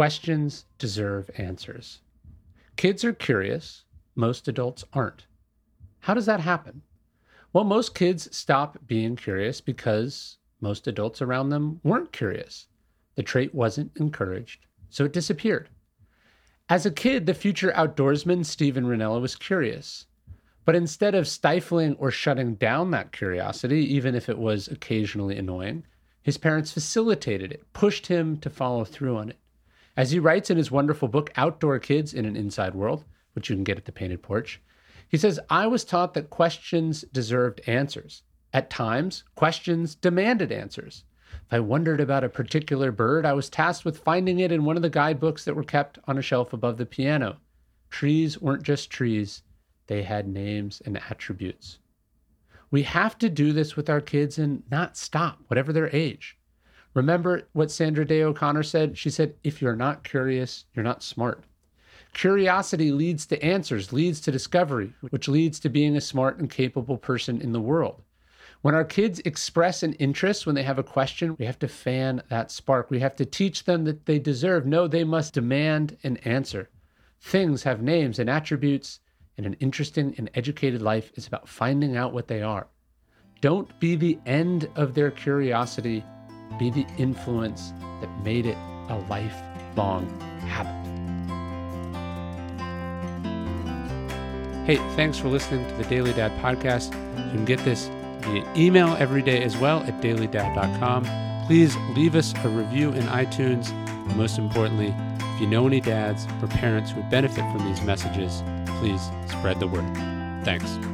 Questions deserve answers. Kids are curious, most adults aren't. How does that happen? Well, most kids stop being curious because most adults around them weren't curious. The trait wasn't encouraged, so it disappeared. As a kid, the future outdoorsman Steven Rinella was curious. But instead of stifling or shutting down that curiosity, even if it was occasionally annoying, his parents facilitated it, pushed him to follow through on it. As he writes in his wonderful book, Outdoor Kids in an Inside World, which you can get at the Painted Porch, he says, I was taught that questions deserved answers. At times, questions demanded answers. If I wondered about a particular bird, I was tasked with finding it in one of the guidebooks that were kept on a shelf above the piano. Trees weren't just trees, they had names and attributes. We have to do this with our kids and not stop, whatever their age. Remember what Sandra Day O'Connor said? She said, If you're not curious, you're not smart. Curiosity leads to answers, leads to discovery, which leads to being a smart and capable person in the world. When our kids express an interest, when they have a question, we have to fan that spark. We have to teach them that they deserve. No, they must demand an answer. Things have names and attributes, and an interesting and educated life is about finding out what they are. Don't be the end of their curiosity be the influence that made it a lifelong habit. Hey, thanks for listening to the Daily Dad podcast. You can get this via email every day as well at dailydad.com. Please leave us a review in iTunes. And most importantly, if you know any dads or parents who would benefit from these messages, please spread the word. Thanks.